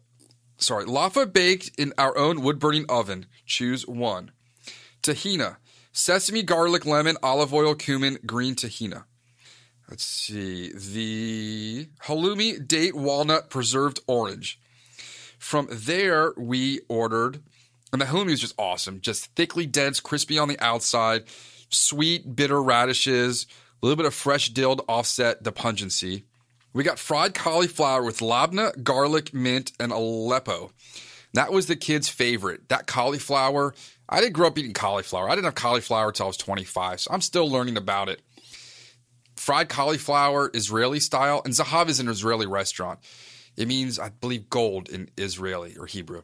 sorry, laffa baked in our own wood burning oven. Choose one. Tahina, sesame, garlic, lemon, olive oil, cumin, green tahina. Let's see. The halloumi, date, walnut, preserved orange. From there, we ordered, and the halloumi was just awesome. Just thickly dense, crispy on the outside, sweet, bitter radishes, a little bit of fresh dill to offset the pungency. We got fried cauliflower with labna, garlic, mint, and Aleppo. That was the kids' favorite. That cauliflower. I didn't grow up eating cauliflower. I didn't have cauliflower until I was 25, so I'm still learning about it. Fried cauliflower, Israeli style, and Zahav is an Israeli restaurant. It means, I believe, gold in Israeli or Hebrew.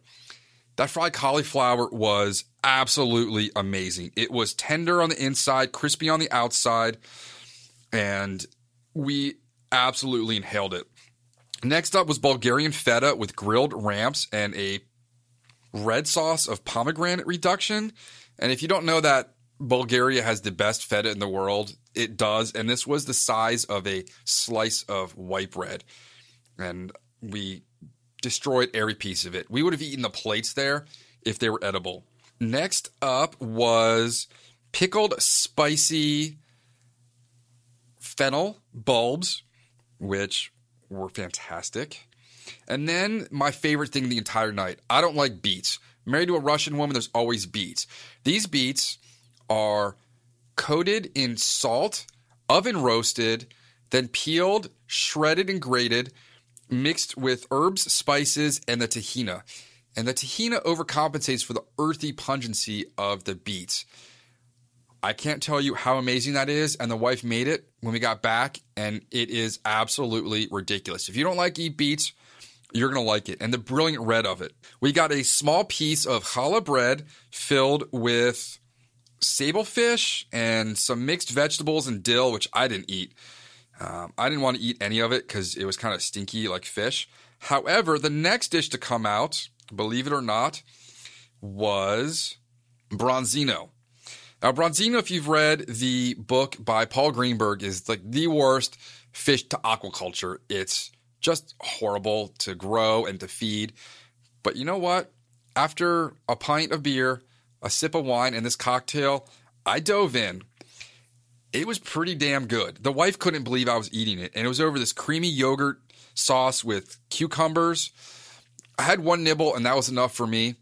That fried cauliflower was absolutely amazing. It was tender on the inside, crispy on the outside, and we absolutely inhaled it. Next up was Bulgarian feta with grilled ramps and a red sauce of pomegranate reduction. And if you don't know that Bulgaria has the best feta in the world, it does. And this was the size of a slice of white bread. And we destroyed every piece of it. We would have eaten the plates there if they were edible. Next up was pickled spicy fennel bulbs, which were fantastic. And then my favorite thing the entire night I don't like beets. Married to a Russian woman, there's always beets. These beets are coated in salt, oven roasted, then peeled, shredded, and grated, mixed with herbs, spices, and the tahina. And the tahina overcompensates for the earthy pungency of the beets. I can't tell you how amazing that is. And the wife made it when we got back, and it is absolutely ridiculous. If you don't like eat beets, you're going to like it. And the brilliant red of it. We got a small piece of challah bread filled with sable fish and some mixed vegetables and dill, which I didn't eat. Um, I didn't want to eat any of it because it was kind of stinky like fish. However, the next dish to come out, believe it or not, was bronzino. Now, bronzino, if you've read the book by Paul Greenberg, is like the worst fish to aquaculture. It's just horrible to grow and to feed. But you know what? After a pint of beer, a sip of wine, and this cocktail, I dove in. It was pretty damn good. The wife couldn't believe I was eating it, and it was over this creamy yogurt sauce with cucumbers. I had one nibble, and that was enough for me.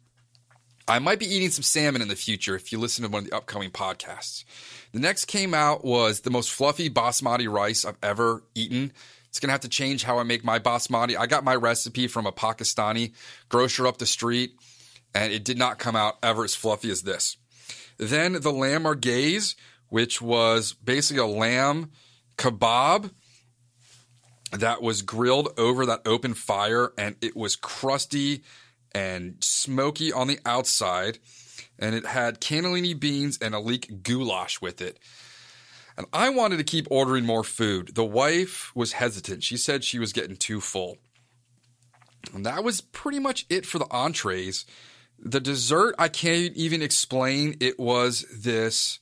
I might be eating some salmon in the future if you listen to one of the upcoming podcasts. The next came out was the most fluffy basmati rice I've ever eaten. It's going to have to change how I make my basmati. I got my recipe from a Pakistani grocer up the street, and it did not come out ever as fluffy as this. Then the lamb merguez, which was basically a lamb kebab that was grilled over that open fire, and it was crusty and smoky on the outside, and it had cannellini beans and a leek goulash with it. And I wanted to keep ordering more food. The wife was hesitant. She said she was getting too full. And that was pretty much it for the entrees. The dessert, I can't even explain. It was this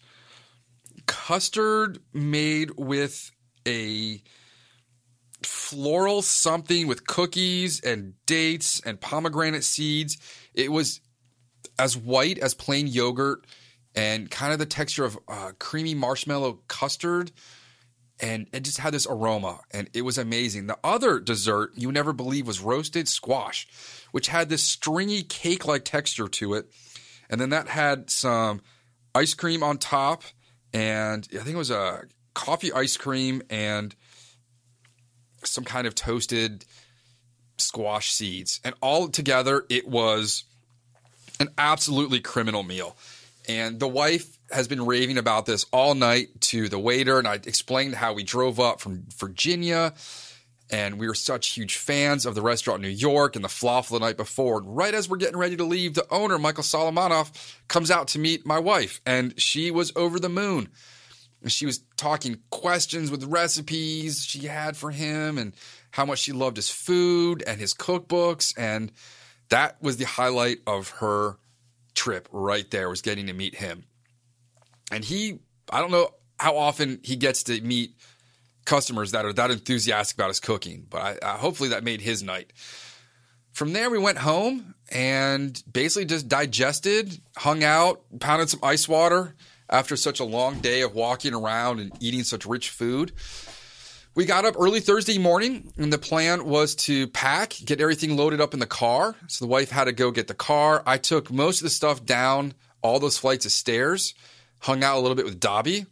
custard made with a floral something with cookies and dates and pomegranate seeds. It was as white as plain yogurt and kind of the texture of uh, creamy marshmallow custard. And it just had this aroma, and it was amazing. The other dessert you never believe was roasted squash, which had this stringy cake like texture to it. And then that had some ice cream on top, and I think it was a coffee ice cream and some kind of toasted squash seeds. And all together, it was an absolutely criminal meal. And the wife has been raving about this all night to the waiter. And I explained how we drove up from Virginia and we were such huge fans of the restaurant in New York and the falafel the night before. And right as we're getting ready to leave, the owner, Michael Solomonov, comes out to meet my wife. And she was over the moon. She was talking questions with recipes she had for him and how much she loved his food and his cookbooks. And that was the highlight of her trip right there was getting to meet him. And he, I don't know how often he gets to meet customers that are that enthusiastic about his cooking, but I, I, hopefully that made his night. From there, we went home and basically just digested, hung out, pounded some ice water after such a long day of walking around and eating such rich food. We got up early Thursday morning, and the plan was to pack, get everything loaded up in the car. So the wife had to go get the car. I took most of the stuff down all those flights of stairs, hung out a little bit with Dobby.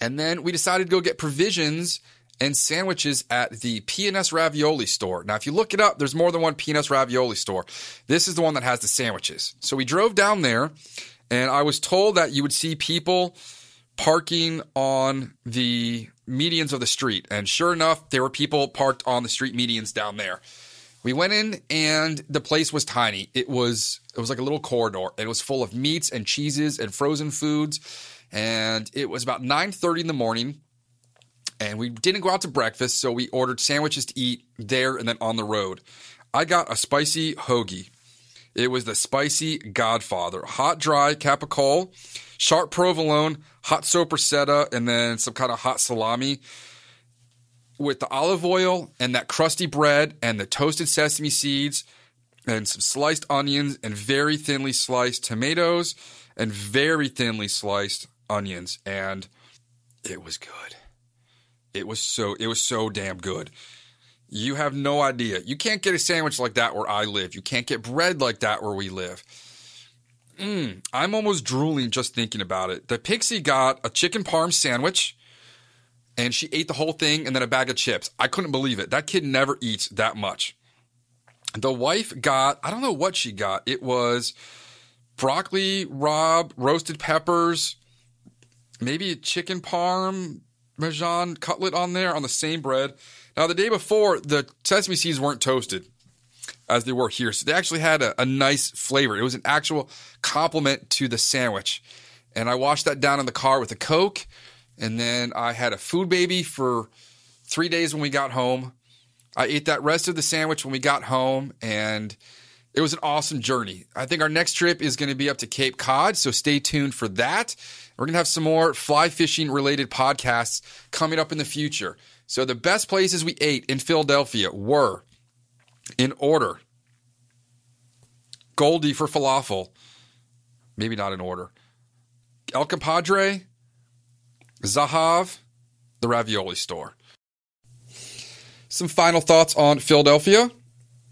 And then we decided to go get provisions and sandwiches at the P&S Ravioli store. Now, if you look it up, there's more than one P&S Ravioli store. This is the one that has the sandwiches. So we drove down there, and I was told that you would see people parking on the medians of the street. And sure enough, there were people parked on the street medians down there. We went in and the place was tiny. It was it was like a little corridor. It was full of meats and cheeses and frozen foods. And it was about 9:30 in the morning. And we didn't go out to breakfast, so we ordered sandwiches to eat there and then on the road. I got a spicy hoagie. It was the spicy Godfather, hot dry capicola, sharp provolone, hot sopressata, and then some kind of hot salami with the olive oil and that crusty bread and the toasted sesame seeds and some sliced onions and very thinly sliced tomatoes and very thinly sliced onions and it was good. It was so it was so damn good. You have no idea. You can't get a sandwich like that where I live. You can't get bread like that where we live. Mm, I'm almost drooling just thinking about it. The pixie got a chicken parm sandwich and she ate the whole thing and then a bag of chips. I couldn't believe it. That kid never eats that much. The wife got, I don't know what she got. It was broccoli, rabe, roasted peppers, maybe a chicken parm, Majan cutlet on there on the same bread. Now, the day before, the sesame seeds weren't toasted as they were here. So they actually had a, a nice flavor. It was an actual compliment to the sandwich. And I washed that down in the car with a Coke. And then I had a food baby for three days when we got home. I ate that rest of the sandwich when we got home. And it was an awesome journey. I think our next trip is going to be up to Cape Cod. So stay tuned for that. We're going to have some more fly fishing related podcasts coming up in the future. So the best places we ate in Philadelphia were in order. Goldie for falafel. Maybe not in order. El Compadre, Zahav, the ravioli store. Some final thoughts on Philadelphia.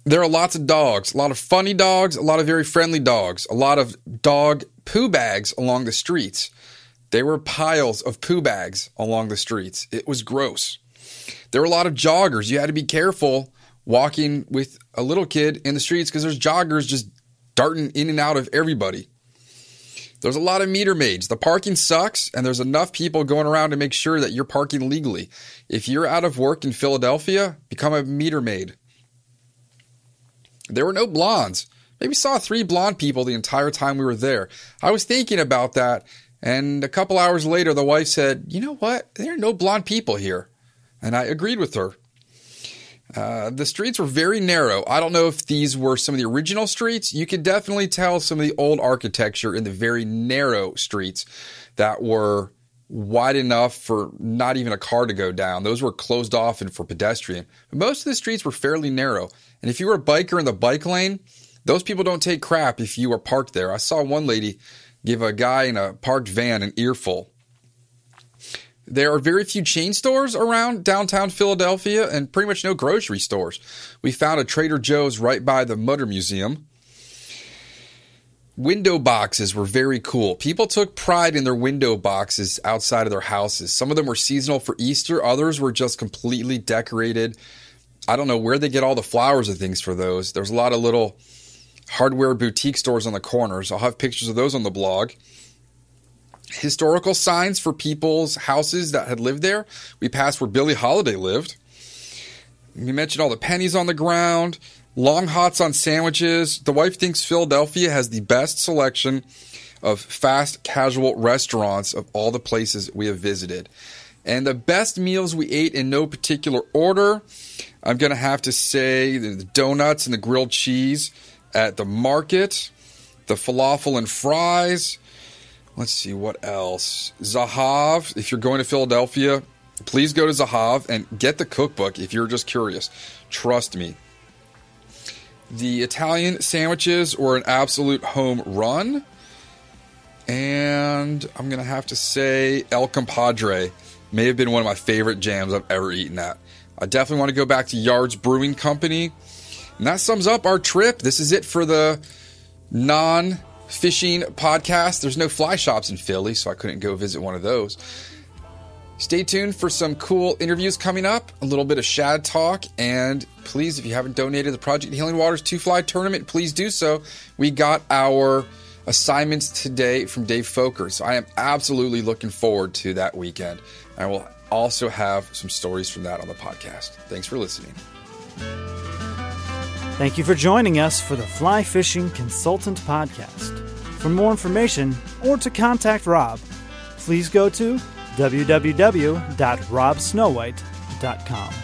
There are lots of dogs, a lot of funny dogs, a lot of very friendly dogs, a lot of dog poo bags along the streets. There were piles of poo bags along the streets. It was gross. There were a lot of joggers. You had to be careful walking with a little kid in the streets because there's joggers just darting in and out of everybody. There's a lot of meter maids. The parking sucks, and there's enough people going around to make sure that you're parking legally. If you're out of work in Philadelphia, become a meter maid. There were no blondes. Maybe saw three blonde people the entire time we were there. I was thinking about that, and a couple hours later, the wife said, You know what? There are no blonde people here. And I agreed with her. Uh, the streets were very narrow. I don't know if these were some of the original streets. You could definitely tell some of the old architecture in the very narrow streets that were wide enough for not even a car to go down. Those were closed off and for pedestrian. Most of the streets were fairly narrow. And if you were a biker in the bike lane, those people don't take crap if you are parked there. I saw one lady give a guy in a parked van an earful. There are very few chain stores around downtown Philadelphia and pretty much no grocery stores. We found a Trader Joe's right by the Mutter Museum. Window boxes were very cool. People took pride in their window boxes outside of their houses. Some of them were seasonal for Easter, others were just completely decorated. I don't know where they get all the flowers and things for those. There's a lot of little hardware boutique stores on the corners. I'll have pictures of those on the blog historical signs for people's houses that had lived there. We passed where Billie Holiday lived. We mentioned all the pennies on the ground, long hots on sandwiches. The wife thinks Philadelphia has the best selection of fast casual restaurants of all the places we have visited. And the best meals we ate in no particular order, I'm going to have to say the donuts and the grilled cheese at the market, the falafel and fries, Let's see what else. Zahav, if you're going to Philadelphia, please go to Zahav and get the cookbook if you're just curious. Trust me. The Italian sandwiches were an absolute home run. And I'm going to have to say El Compadre may have been one of my favorite jams I've ever eaten at. I definitely want to go back to Yards Brewing Company. And that sums up our trip. This is it for the non fishing podcast. There's no fly shops in Philly, so I couldn't go visit one of those. Stay tuned for some cool interviews coming up, a little bit of shad talk, and please, if you haven't donated the Project Healing Waters 2 Fly tournament, please do so. We got our assignments today from Dave Foker, so I am absolutely looking forward to that weekend. I will also have some stories from that on the podcast. Thanks for listening. Thank you for joining us for the Fly Fishing Consultant Podcast. For more information or to contact Rob, please go to www.robsnowhite.com.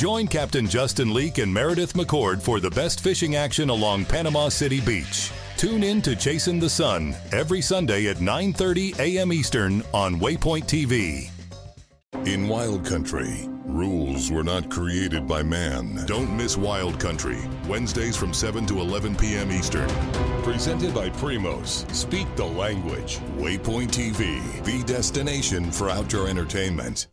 Join Captain Justin Leake and Meredith McCord for the best fishing action along Panama City Beach. Tune in to Chasing the Sun every Sunday at 9:30 a.m. Eastern on Waypoint TV. In Wild Country, rules were not created by man. Don't miss Wild Country, Wednesdays from 7 to 11 p.m. Eastern. Presented by Primos. Speak the language. Waypoint TV, the destination for outdoor entertainment.